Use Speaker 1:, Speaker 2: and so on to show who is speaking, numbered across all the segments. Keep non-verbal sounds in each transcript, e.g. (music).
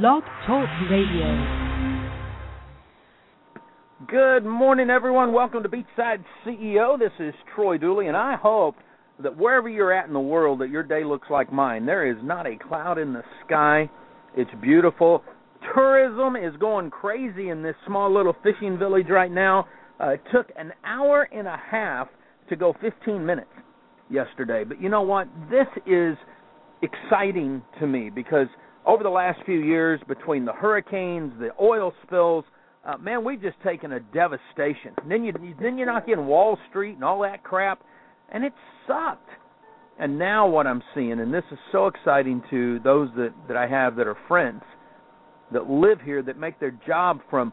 Speaker 1: Blog Talk Radio.
Speaker 2: Good morning, everyone. Welcome to Beachside CEO. This is Troy Dooley, and I hope that wherever you're at in the world, that your day looks like mine. There is not a cloud in the sky. It's beautiful. Tourism is going crazy in this small little fishing village right now. Uh, it took an hour and a half to go 15 minutes yesterday. But you know what? This is exciting to me because over the last few years, between the hurricanes, the oil spills, uh, man, we've just taken a devastation. And then you then you knock in Wall Street and all that crap, and it sucked. And now what I'm seeing, and this is so exciting to those that that I have that are friends that live here that make their job from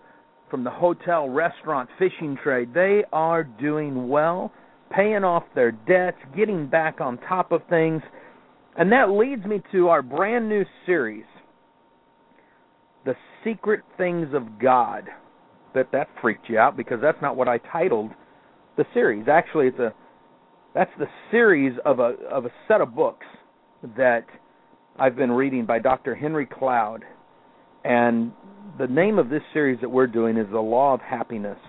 Speaker 2: from the hotel, restaurant, fishing trade. They are doing well, paying off their debts, getting back on top of things. And that leads me to our brand new series, The Secret Things of God that that freaked you out because that's not what I titled the series. Actually, it's a that's the series of a of a set of books that I've been reading by Dr. Henry Cloud, and the name of this series that we're doing is The Law of Happiness: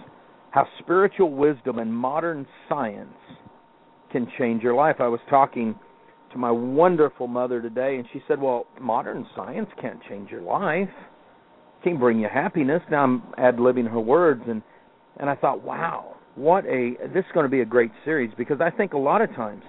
Speaker 2: How Spiritual Wisdom and Modern Science Can Change Your Life. I was talking to my wonderful mother today, and she said, "Well, modern science can't change your life." can't bring you happiness. Now I'm ad libbing her words, and and I thought, wow, what a this is going to be a great series because I think a lot of times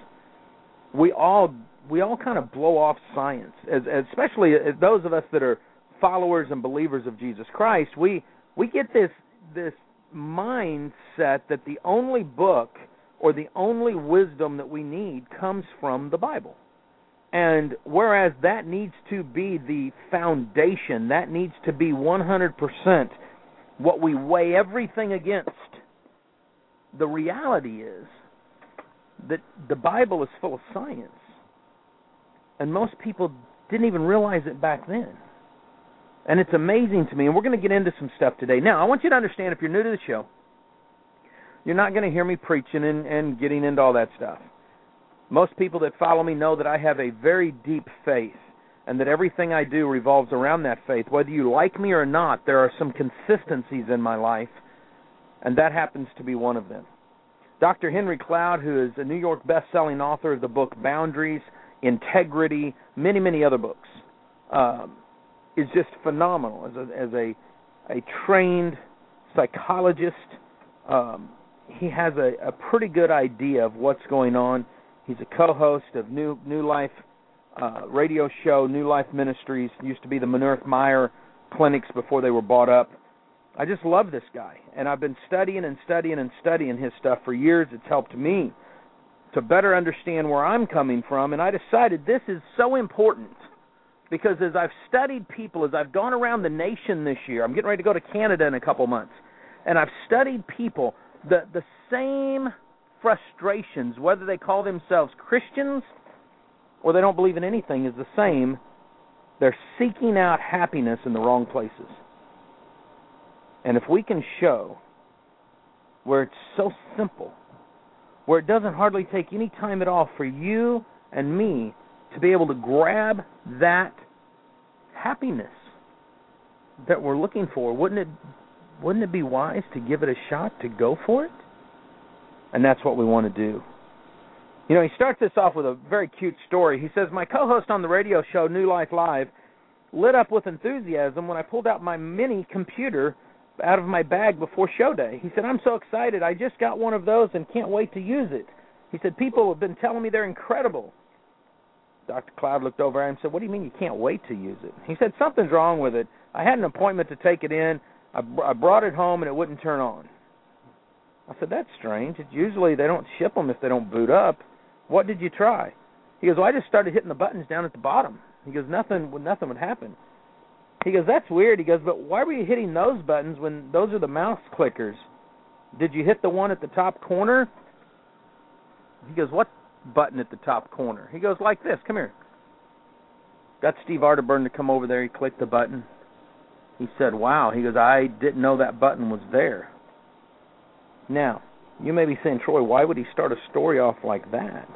Speaker 2: we all we all kind of blow off science, as, as especially uh, those of us that are followers and believers of Jesus Christ. We we get this this mindset that the only book or the only wisdom that we need comes from the Bible. And whereas that needs to be the foundation, that needs to be 100% what we weigh everything against, the reality is that the Bible is full of science. And most people didn't even realize it back then. And it's amazing to me. And we're going to get into some stuff today. Now, I want you to understand if you're new to the show, you're not going to hear me preaching and, and getting into all that stuff. Most people that follow me know that I have a very deep faith and that everything I do revolves around that faith. Whether you like me or not, there are some consistencies in my life, and that happens to be one of them. Dr. Henry Cloud, who is a New York best-selling author of the book Boundaries, Integrity, many, many other books, um, is just phenomenal as a, as a, a trained psychologist. Um, he has a, a pretty good idea of what's going on He's a co-host of New New Life uh, radio show, New Life Ministries. Used to be the Minirth Meier clinics before they were bought up. I just love this guy, and I've been studying and studying and studying his stuff for years. It's helped me to better understand where I'm coming from, and I decided this is so important because as I've studied people, as I've gone around the nation this year, I'm getting ready to go to Canada in a couple months, and I've studied people. The the same frustrations, whether they call themselves Christians or they don't believe in anything, is the same. They're seeking out happiness in the wrong places. And if we can show where it's so simple, where it doesn't hardly take any time at all for you and me to be able to grab that happiness that we're looking for, wouldn't it wouldn't it be wise to give it a shot to go for it? and that's what we want to do. You know, he starts this off with a very cute story. He says, My co host on the radio show, New Life Live, lit up with enthusiasm when I pulled out my mini computer out of my bag before show day. He said, I'm so excited. I just got one of those and can't wait to use it. He said, People have been telling me they're incredible. Dr. Cloud looked over at him and said, What do you mean you can't wait to use it? He said, Something's wrong with it. I had an appointment to take it in. I, I brought it home and it wouldn't turn on. I said, that's strange. It's usually they don't ship them if they don't boot up. What did you try? He goes, well, I just started hitting the buttons down at the bottom. He goes, nothing, nothing would happen. He goes, that's weird. He goes, but why were you hitting those buttons when those are the mouse clickers? Did you hit the one at the top corner? He goes, what button at the top corner? He goes, like this. Come here. Got Steve Arterburn to come over there. He clicked the button. He said, wow. He goes, I didn't know that button was there. Now, you may be saying, Troy, why would he start a story off like that?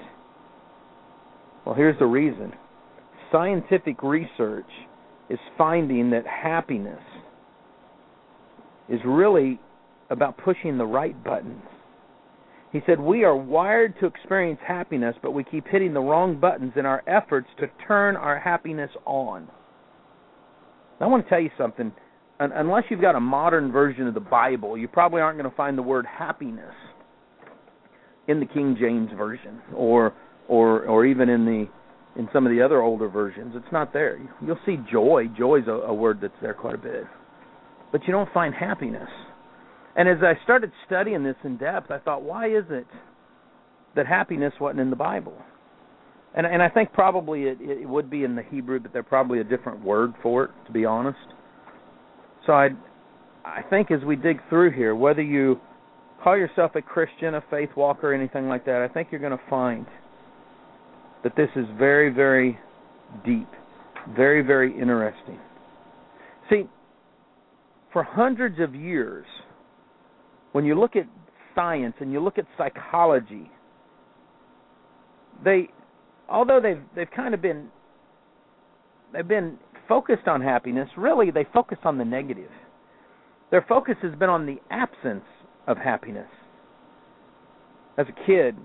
Speaker 2: Well, here's the reason. Scientific research is finding that happiness is really about pushing the right buttons. He said, We are wired to experience happiness, but we keep hitting the wrong buttons in our efforts to turn our happiness on. I want to tell you something. Unless you've got a modern version of the Bible, you probably aren't going to find the word happiness in the King James version or or or even in the in some of the other older versions. It's not there. You'll see joy. Joy is a, a word that's there quite a bit. But you don't find happiness. And as I started studying this in depth, I thought, why is it that happiness wasn't in the Bible? And and I think probably it, it would be in the Hebrew, but there's probably a different word for it, to be honest. So I I think as we dig through here, whether you call yourself a Christian, a faith walker, anything like that, I think you're going to find that this is very, very deep, very, very interesting. See, for hundreds of years, when you look at science and you look at psychology, they, although they've they've kind of been they've been focused on happiness, really they focus on the negative. Their focus has been on the absence of happiness. As a kid,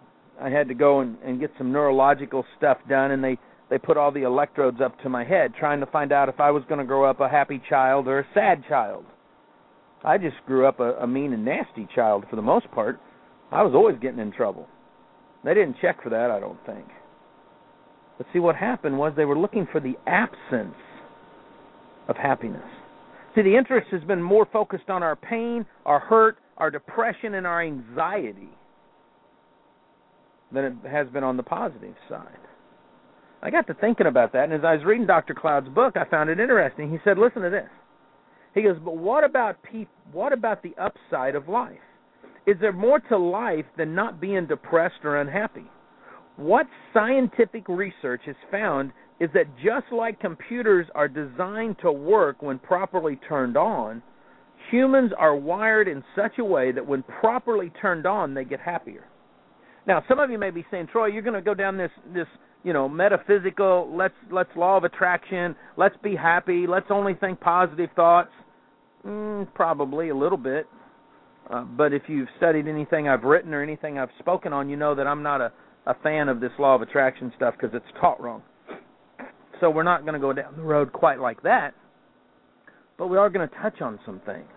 Speaker 2: I had to go and, and get some neurological stuff done, and they they put all the electrodes up to my head, trying to find out if I was going to grow up a happy child or a sad child. I just grew up a, a mean and nasty child for the most part. I was always getting in trouble. They didn't check for that, I don't think. But see, what happened was they were looking for the absence of happiness. See, the interest has been more focused on our pain, our hurt, our depression, and our anxiety than it has been on the positive side. I got to thinking about that, and as I was reading Dr. Cloud's book, I found it interesting. He said, "Listen to this." He goes, "But what about pe- what about the upside of life? Is there more to life than not being depressed or unhappy? What scientific research has found is that just like computers are designed to work when properly turned on, humans are wired in such a way that when properly turned on, they get happier. Now, some of you may be saying, Troy, you're going to go down this this you know metaphysical let's let's law of attraction, let's be happy, let's only think positive thoughts. Mm, probably a little bit, uh, but if you've studied anything I've written or anything I've spoken on, you know that I'm not a a fan of this law of attraction stuff because it's taught wrong. So we're not going to go down the road quite like that, but we are going to touch on some things.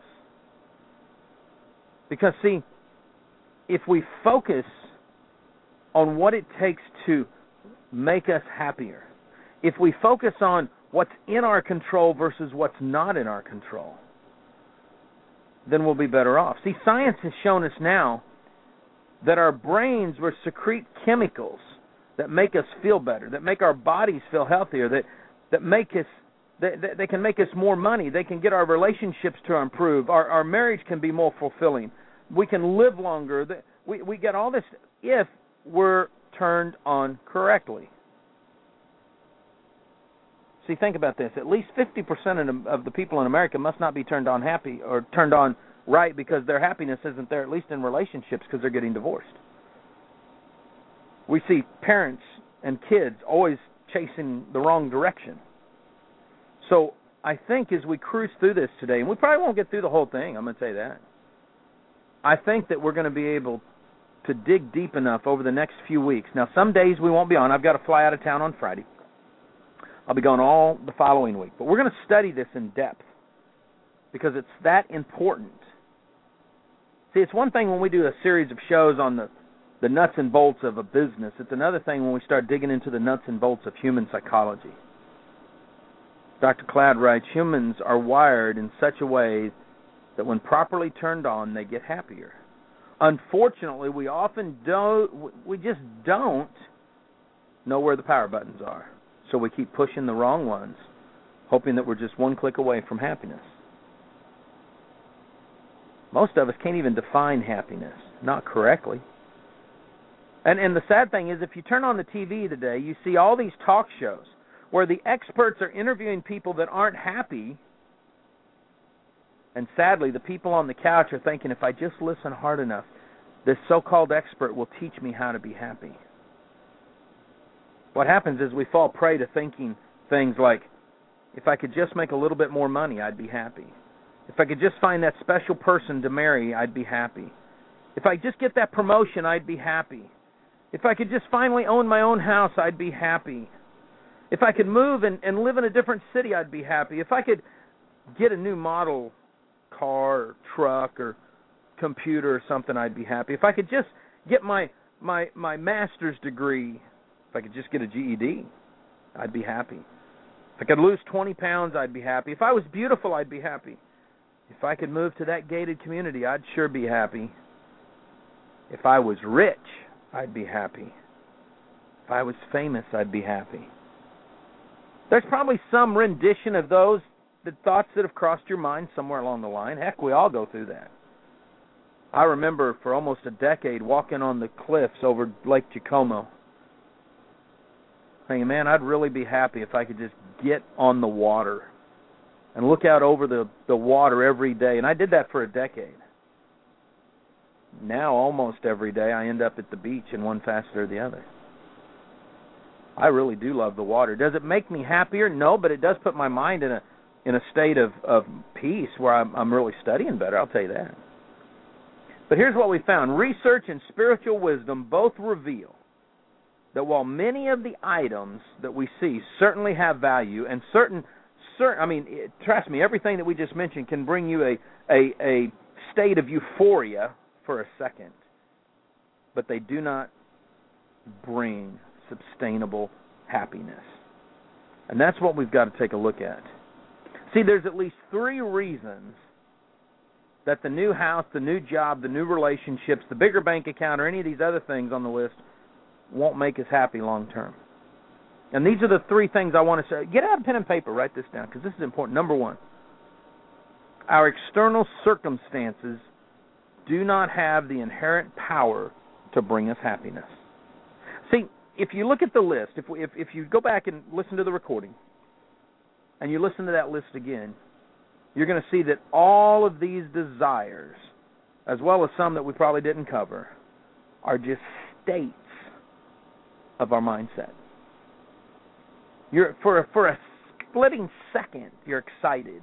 Speaker 2: Because see, if we focus on what it takes to make us happier, if we focus on what's in our control versus what's not in our control, then we'll be better off. See, science has shown us now that our brains will secrete chemicals that make us feel better, that make our bodies feel healthier, that that make us they, they can make us more money. They can get our relationships to improve. Our our marriage can be more fulfilling. We can live longer. We we get all this if we're turned on correctly. See, think about this. At least 50% of the people in America must not be turned on happy or turned on right because their happiness isn't there, at least in relationships, because they're getting divorced. We see parents and kids always chasing the wrong direction. So I think as we cruise through this today, and we probably won't get through the whole thing, I'm going to say that. I think that we're going to be able to dig deep enough over the next few weeks. Now, some days we won't be on. I've got to fly out of town on Friday. I'll be gone all the following week. But we're going to study this in depth because it's that important. See, it's one thing when we do a series of shows on the the nuts and bolts of a business. It's another thing when we start digging into the nuts and bolts of human psychology. Dr. Cloud writes, humans are wired in such a way that when properly turned on, they get happier. Unfortunately, we often don't we just don't know where the power buttons are. So we keep pushing the wrong ones, hoping that we're just one click away from happiness. Most of us can't even define happiness, not correctly. And and the sad thing is if you turn on the TV today, you see all these talk shows where the experts are interviewing people that aren't happy. And sadly, the people on the couch are thinking if I just listen hard enough, this so-called expert will teach me how to be happy. What happens is we fall prey to thinking things like, If I could just make a little bit more money, I'd be happy. If I could just find that special person to marry, I'd be happy. If I just get that promotion, I'd be happy. If I could just finally own my own house, I'd be happy. If I could move and, and live in a different city, I'd be happy. If I could get a new model car or truck or computer or something, I'd be happy. If I could just get my my my master's degree, if I could just get a GED, I'd be happy. If I could lose 20 pounds, I'd be happy. If I was beautiful, I'd be happy. If I could move to that gated community, I'd sure be happy. If I was rich, I'd be happy. If I was famous, I'd be happy. There's probably some rendition of those the thoughts that have crossed your mind somewhere along the line. Heck, we all go through that. I remember for almost a decade walking on the cliffs over Lake Jacomo. Thinking, man, I'd really be happy if I could just get on the water and look out over the the water every day. And I did that for a decade. Now almost every day I end up at the beach in one facet or the other. I really do love the water. Does it make me happier? No, but it does put my mind in a in a state of of peace where I'm I'm really studying better. I'll tell you that. But here's what we found: research and spiritual wisdom both reveal that while many of the items that we see certainly have value and certain certain I mean trust me everything that we just mentioned can bring you a a a state of euphoria for a second but they do not bring sustainable happiness. And that's what we've got to take a look at. See, there's at least three reasons that the new house, the new job, the new relationships, the bigger bank account, or any of these other things on the list won't make us happy long term. And these are the three things I want to say. Get out pen and paper, write this down, because this is important. Number one, our external circumstances do not have the inherent power to bring us happiness. See, if you look at the list, if, if if you go back and listen to the recording, and you listen to that list again, you're going to see that all of these desires, as well as some that we probably didn't cover, are just states of our mindset. You're for for a splitting second, you're excited.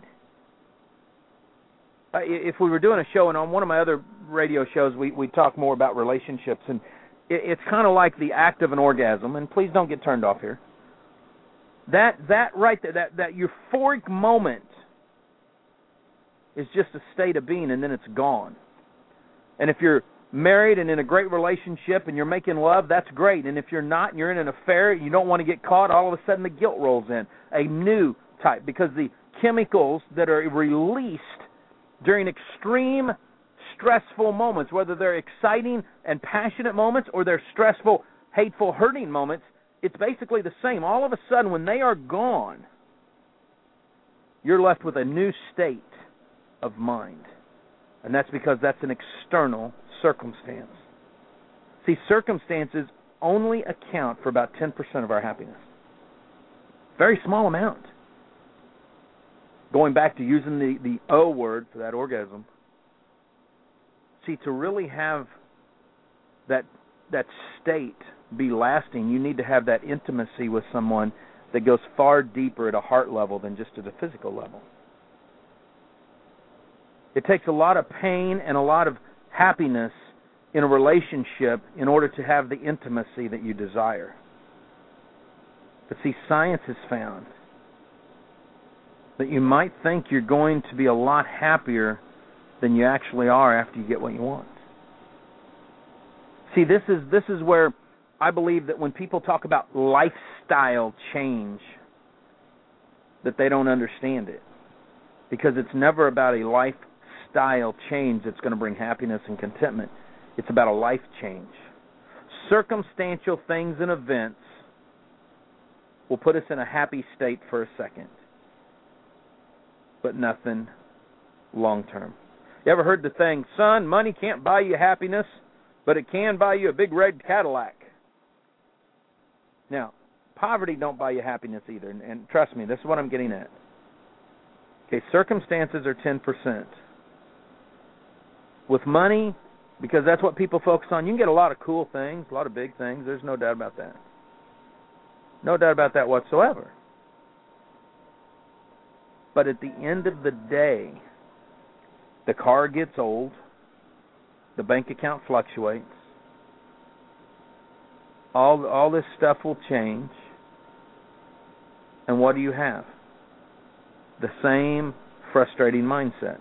Speaker 2: Uh, if we were doing a show, and on one of my other radio shows, we we talk more about relationships, and it, it's kind of like the act of an orgasm. And please don't get turned off here. That that right there, that that euphoric moment is just a state of being, and then it's gone. And if you're married and in a great relationship and you're making love, that's great. And if you're not and you're in an affair, you don't want to get caught, all of a sudden the guilt rolls in. A new type because the chemicals that are released during extreme stressful moments, whether they're exciting and passionate moments or they're stressful, hateful, hurting moments, it's basically the same. All of a sudden, when they are gone, you're left with a new state of mind. And that's because that's an external circumstance. See, circumstances only account for about 10% of our happiness. Very small amount. Going back to using the, the O word for that orgasm, see, to really have that that state be lasting, you need to have that intimacy with someone that goes far deeper at a heart level than just at a physical level. It takes a lot of pain and a lot of happiness in a relationship in order to have the intimacy that you desire. But see, science has found that you might think you're going to be a lot happier than you actually are after you get what you want. See, this is this is where I believe that when people talk about lifestyle change that they don't understand it. Because it's never about a lifestyle change that's going to bring happiness and contentment. It's about a life change. Circumstantial things and events will put us in a happy state for a second, but nothing long term. You ever heard the thing, son, money can't buy you happiness, but it can buy you a big red Cadillac? Now, poverty don't buy you happiness either, and, and trust me, this is what I'm getting at. Okay, circumstances are 10%. With money, because that's what people focus on, you can get a lot of cool things, a lot of big things. There's no doubt about that. No doubt about that whatsoever. But at the end of the day, the car gets old, the bank account fluctuates, all all this stuff will change. And what do you have? The same frustrating mindset.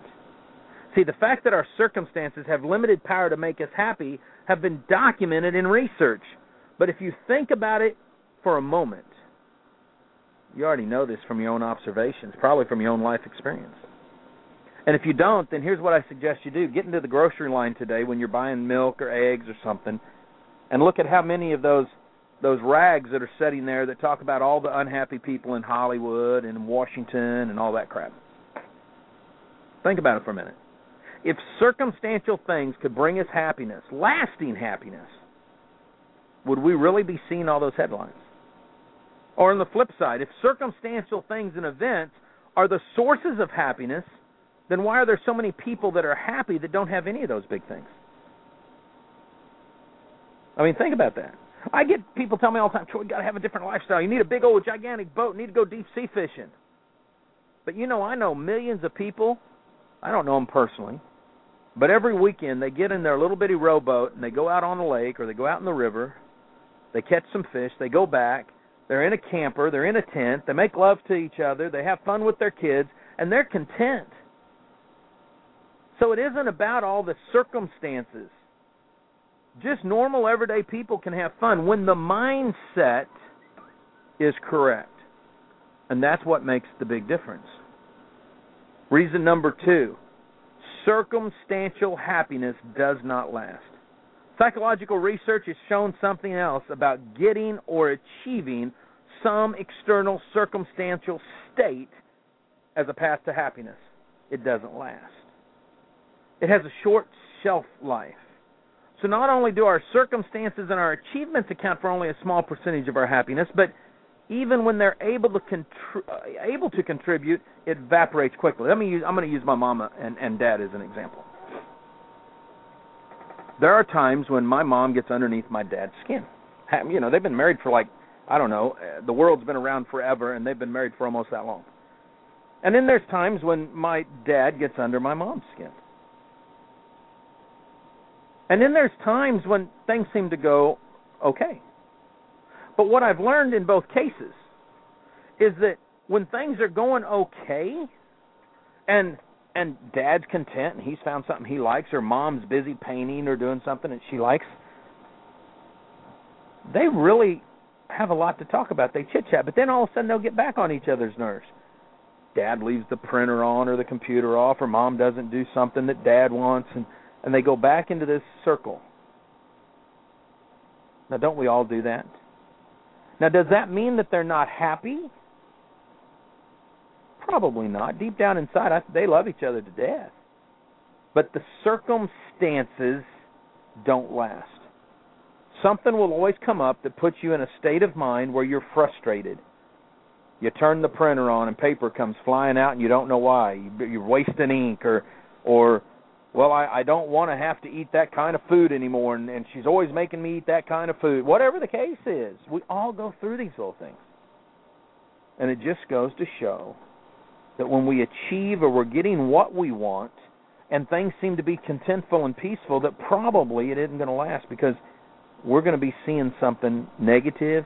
Speaker 2: See, the fact that our circumstances have limited power to make us happy have been documented in research. But if you think about it for a moment, you already know this from your own observations, probably from your own life experience. And if you don't, then here's what I suggest you do. Get into the grocery line today when you're buying milk or eggs or something and look at how many of those those rags that are sitting there that talk about all the unhappy people in Hollywood and Washington and all that crap. Think about it for a minute. If circumstantial things could bring us happiness, lasting happiness, would we really be seeing all those headlines? Or on the flip side, if circumstantial things and events are the sources of happiness, then why are there so many people that are happy that don't have any of those big things? I mean, think about that. I get people tell me all the time, Troy, you got to have a different lifestyle. You need a big old gigantic boat. You need to go deep sea fishing. But you know, I know millions of people. I don't know them personally, but every weekend they get in their little bitty rowboat and they go out on the lake or they go out in the river. They catch some fish. They go back. They're in a camper. They're in a tent. They make love to each other. They have fun with their kids, and they're content. So it isn't about all the circumstances. Just normal everyday people can have fun when the mindset is correct. And that's what makes the big difference. Reason number two circumstantial happiness does not last. Psychological research has shown something else about getting or achieving some external circumstantial state as a path to happiness. It doesn't last. It has a short shelf life. So not only do our circumstances and our achievements account for only a small percentage of our happiness, but even when they're able to contri- uh, able to contribute, it evaporates quickly. Let me use, I'm going to use my mama and, and dad as an example. There are times when my mom gets underneath my dad's skin. You know, they've been married for like I don't know, uh, the world's been around forever, and they've been married for almost that long. And then there's times when my dad gets under my mom's skin. And then there's times when things seem to go okay. But what I've learned in both cases is that when things are going okay and and dad's content and he's found something he likes or mom's busy painting or doing something that she likes they really have a lot to talk about. They chit chat but then all of a sudden they'll get back on each other's nerves. Dad leaves the printer on or the computer off or mom doesn't do something that dad wants and and they go back into this circle. Now don't we all do that now, does that mean that they're not happy? Probably not. Deep down inside, they love each other to death. But the circumstances don't last. Something will always come up that puts you in a state of mind where you're frustrated. You turn the printer on and paper comes flying out and you don't know why. You're wasting ink or or well I, I don't want to have to eat that kind of food anymore and, and she's always making me eat that kind of food. Whatever the case is we all go through these little things. And it just goes to show that when we achieve or we're getting what we want and things seem to be contentful and peaceful that probably it isn't going to last because we're going to be seeing something negative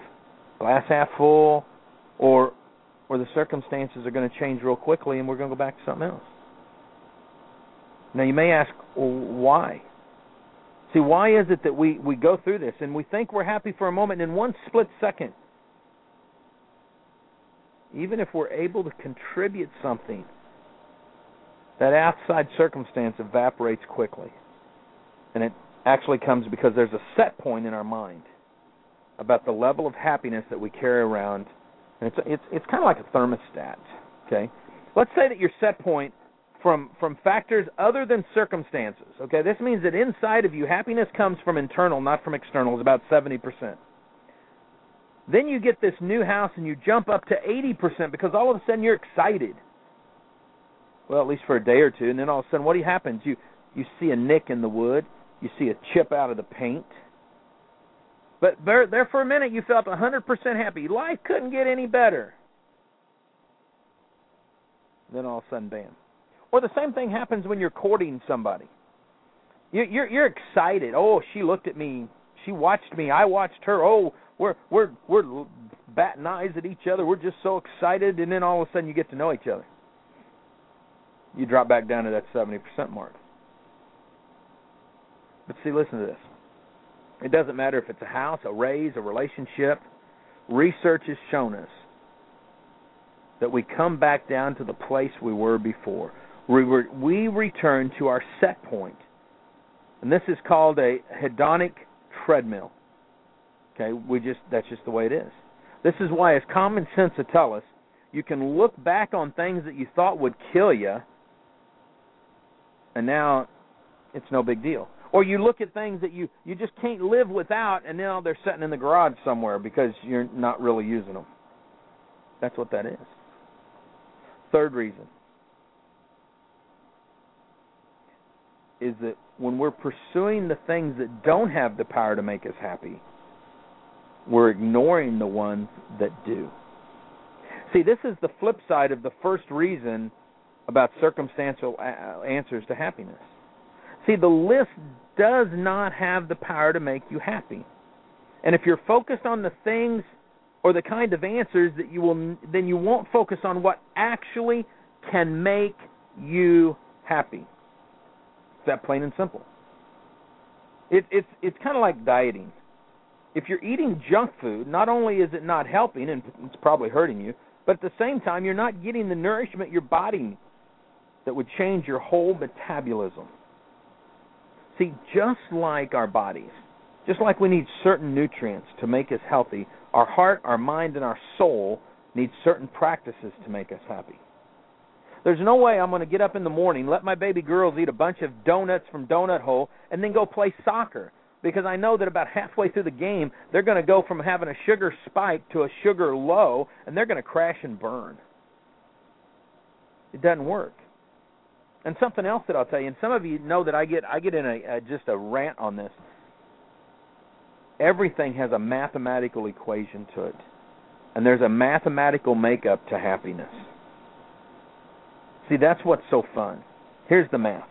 Speaker 2: glass half full or or the circumstances are going to change real quickly and we're going to go back to something else now you may ask, well, why? See, why is it that we, we go through this and we think we're happy for a moment and in one split second, even if we're able to contribute something, that outside circumstance evaporates quickly. And it actually comes because there's a set point in our mind about the level of happiness that we carry around. And it's it's it's kind of like a thermostat, okay? Let's say that your set point from from factors other than circumstances. Okay, this means that inside of you, happiness comes from internal, not from external. It's about seventy percent. Then you get this new house and you jump up to eighty percent because all of a sudden you're excited. Well, at least for a day or two, and then all of a sudden, what happens? You you see a nick in the wood, you see a chip out of the paint. But there, there for a minute, you felt a 100% happy. Life couldn't get any better. Then all of a sudden, bam. Or the same thing happens when you're courting somebody. You're you're, you're excited. Oh, she looked at me. She watched me. I watched her. Oh, we're we're we're batting eyes at each other. We're just so excited, and then all of a sudden you get to know each other. You drop back down to that seventy percent mark. But see, listen to this. It doesn't matter if it's a house, a raise, a relationship. Research has shown us that we come back down to the place we were before. We, re- we return to our set point. And this is called a hedonic treadmill. Okay, we just that's just the way it is. This is why, as common sense to tell us, you can look back on things that you thought would kill you, and now it's no big deal. Or you look at things that you you just can't live without, and now they're sitting in the garage somewhere because you're not really using them. That's what that is. Third reason is that when we're pursuing the things that don't have the power to make us happy, we're ignoring the ones that do. See, this is the flip side of the first reason about circumstantial uh, answers to happiness. See, the list does not have the power to make you happy. And if you're focused on the things or the kind of answers that you will then you won't focus on what actually can make you happy. It's that plain and simple. It, it's it's kind of like dieting if you're eating junk food, not only is it not helping and it's probably hurting you, but at the same time you're not getting the nourishment your body that would change your whole metabolism. See, just like our bodies, just like we need certain nutrients to make us healthy, our heart, our mind, and our soul need certain practices to make us happy. There's no way I'm going to get up in the morning, let my baby girls eat a bunch of donuts from Donut Hole, and then go play soccer because I know that about halfway through the game, they're going to go from having a sugar spike to a sugar low, and they're going to crash and burn. It doesn't work. And something else that I'll tell you, and some of you know that I get I get in a, a just a rant on this. Everything has a mathematical equation to it, and there's a mathematical makeup to happiness. See, that's what's so fun. Here's the math.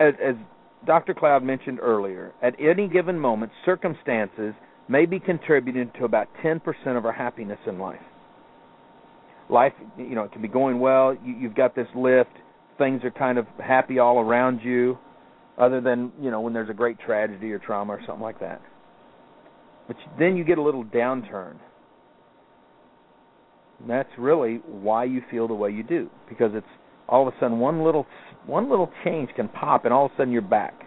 Speaker 2: As, as Dr. Cloud mentioned earlier, at any given moment, circumstances may be contributing to about 10% of our happiness in life. Life, you know, it can be going well. You, you've got this lift. Things are kind of happy all around you, other than you know when there's a great tragedy or trauma or something like that. But then you get a little downturn. And that's really why you feel the way you do, because it's all of a sudden one little one little change can pop and all of a sudden you're back.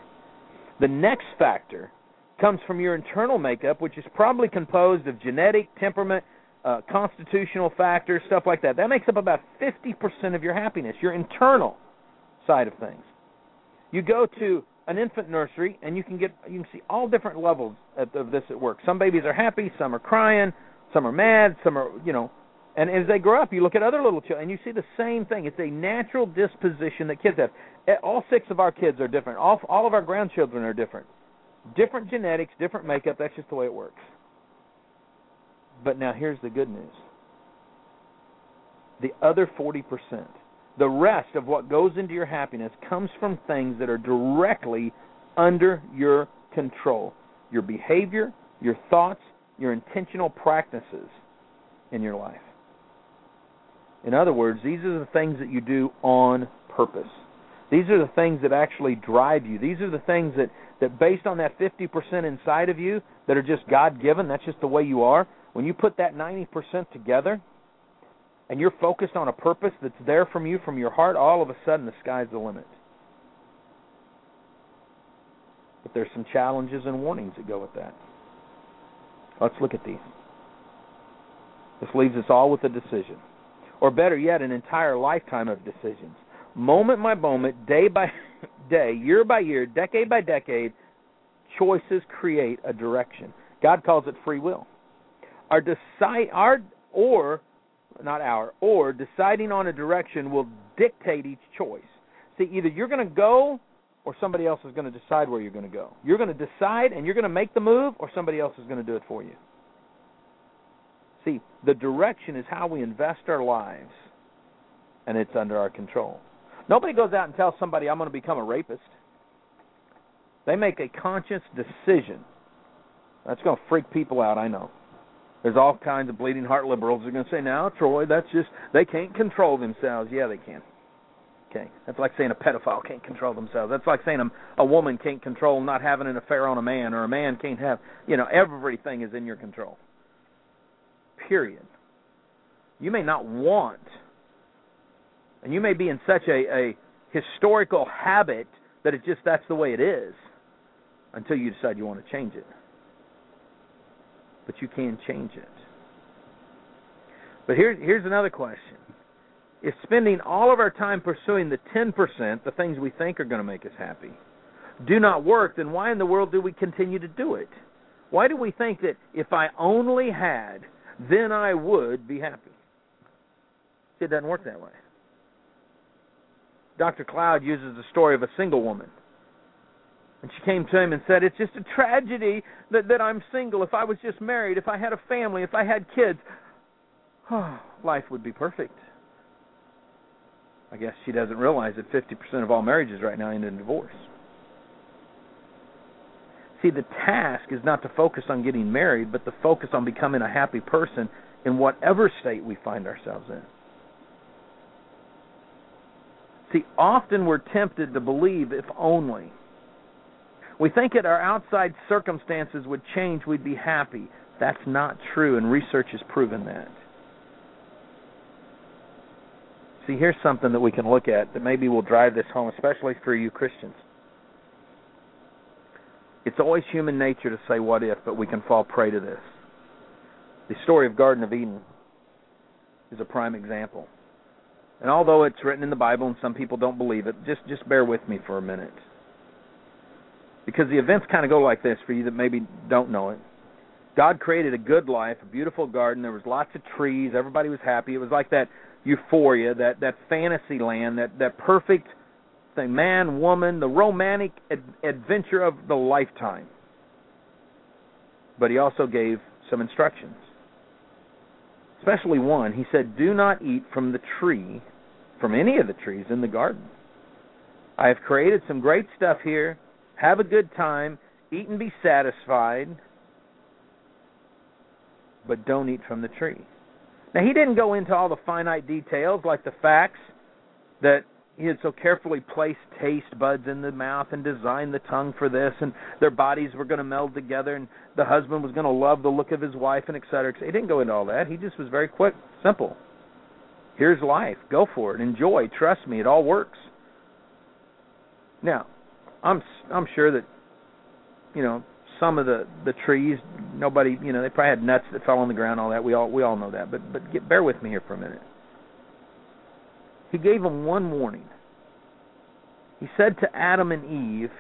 Speaker 2: The next factor comes from your internal makeup, which is probably composed of genetic, temperament, uh, constitutional factors, stuff like that. That makes up about 50% of your happiness, your internal side of things. You go to an infant nursery and you can get you can see all different levels of this at work. Some babies are happy, some are crying, some are mad, some are, you know, and as they grow up, you look at other little children, and you see the same thing. It's a natural disposition that kids have. All six of our kids are different. All all of our grandchildren are different. Different genetics, different makeup. That's just the way it works. But now here's the good news. The other 40%, the rest of what goes into your happiness comes from things that are directly under your control. Your behavior, your thoughts, your intentional practices in your life. In other words, these are the things that you do on purpose. These are the things that actually drive you. These are the things that, that based on that 50% inside of you that are just God given, that's just the way you are. When you put that 90% together and you're focused on a purpose that's there from you, from your heart, all of a sudden the sky's the limit. But there's some challenges and warnings that go with that. Let's look at these. This leaves us all with a decision or better yet, an entire lifetime of decisions. Moment by moment, day by (laughs) day, year by year, decade by decade, choices create a direction. God calls it free will. Our decide our or not our or deciding on a direction will dictate each choice. See, either you're going to go or somebody else is going to decide where you're going to go. You're going to decide and you're going to make the move or somebody else is going to do it for you. See, the direction is how we invest our lives and it's under our control. Nobody goes out and tells somebody I'm going to become a rapist. They make a conscious decision. That's going to freak people out, I know. There's all kinds of bleeding heart liberals who are going to say, "Now, Troy, that's just they can't control themselves." Yeah, they can. Okay, that's like saying a pedophile can't control themselves. That's like saying a, a woman can't control not having an affair on a man, or a man can't have. You know, everything is in your control. Period. You may not want, and you may be in such a, a historical habit that it just that's the way it is, until you decide you want to change it. But you can change it. But here's here's another question is spending all of our time pursuing the 10%, the things we think are going to make us happy, do not work, then why in the world do we continue to do it? Why do we think that if I only had, then I would be happy? See, it doesn't work that way. Dr. Cloud uses the story of a single woman. And she came to him and said, It's just a tragedy that, that I'm single. If I was just married, if I had a family, if I had kids, oh, (sighs) life would be perfect. I guess she doesn't realize that 50% of all marriages right now end in divorce. See, the task is not to focus on getting married, but to focus on becoming a happy person in whatever state we find ourselves in. See, often we're tempted to believe if only. We think that our outside circumstances would change, we'd be happy. That's not true, and research has proven that. See, here's something that we can look at that maybe will drive this home, especially for you Christians. It's always human nature to say what if, but we can fall prey to this. The story of Garden of Eden is a prime example. And although it's written in the Bible and some people don't believe it, just just bear with me for a minute. Because the events kind of go like this for you that maybe don't know it. God created a good life, a beautiful garden. There was lots of trees. Everybody was happy. It was like that euphoria, that that fantasy land, that that perfect thing, man, woman, the romantic ad- adventure of the lifetime. But he also gave some instructions. Especially one, he said, "Do not eat from the tree, from any of the trees in the garden. I have created some great stuff here. Have a good time, eat and be satisfied, but don't eat from the tree." Now, he didn't go into all the finite details like the facts that he had so carefully placed taste buds in the mouth and designed the tongue for this, and their bodies were going to meld together, and the husband was going to love the look of his wife, and et cetera. He didn't go into all that. He just was very quick, simple. Here's life. Go for it. Enjoy. Trust me. It all works. Now, I'm I'm sure that you know some of the the trees nobody you know they probably had nuts that fell on the ground all that we all we all know that but but get, bear with me here for a minute he gave them one warning he said to adam and eve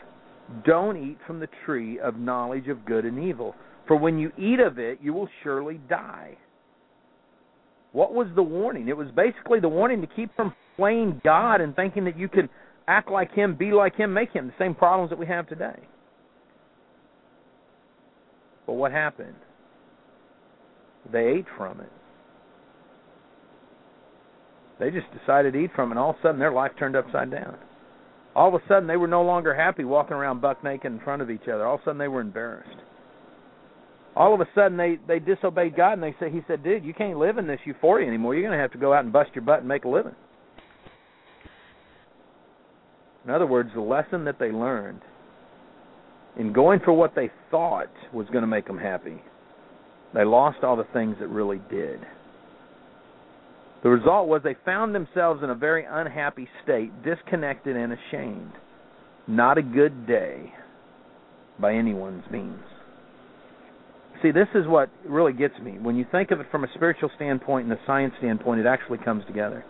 Speaker 2: don't eat from the tree of knowledge of good and evil for when you eat of it you will surely die what was the warning it was basically the warning to keep from playing god and thinking that you could act like him be like him make him the same problems that we have today but what happened? They ate from it. They just decided to eat from and all of a sudden their life turned upside down. All of a sudden they were no longer happy walking around buck naked in front of each other. All of a sudden they were embarrassed. All of a sudden they they disobeyed God and they said he said, "Dude, you can't live in this euphoria anymore. You're going to have to go out and bust your butt and make a living." In other words, the lesson that they learned in going for what they thought was going to make them happy, they lost all the things that really did. The result was they found themselves in a very unhappy state, disconnected and ashamed. Not a good day by anyone's means. See, this is what really gets me. When you think of it from a spiritual standpoint and a science standpoint, it actually comes together.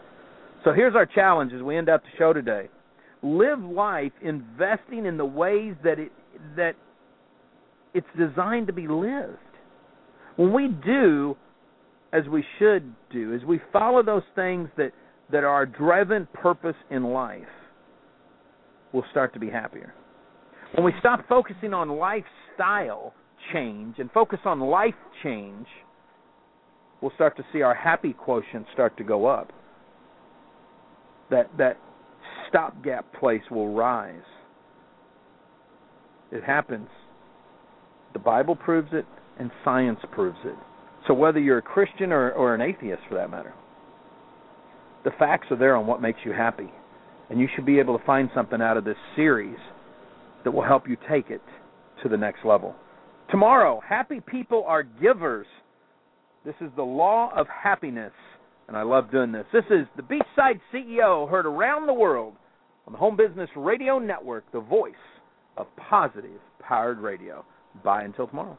Speaker 2: So here's our challenge as we end up the show today. Live life investing in the ways that it that it's designed to be lived. When we do as we should do, as we follow those things that, that are our driven purpose in life, we'll start to be happier. When we stop focusing on lifestyle change and focus on life change, we'll start to see our happy quotient start to go up. that that stopgap place will rise. It happens. The Bible proves it, and science proves it. So whether you're a Christian or, or an atheist, for that matter, the facts are there on what makes you happy, and you should be able to find something out of this series that will help you take it to the next level. Tomorrow, happy people are givers. This is the law of happiness, and I love doing this. This is the Beachside CEO heard around the world on the Home Business Radio Network, the voice of positive powered radio. Bye until tomorrow.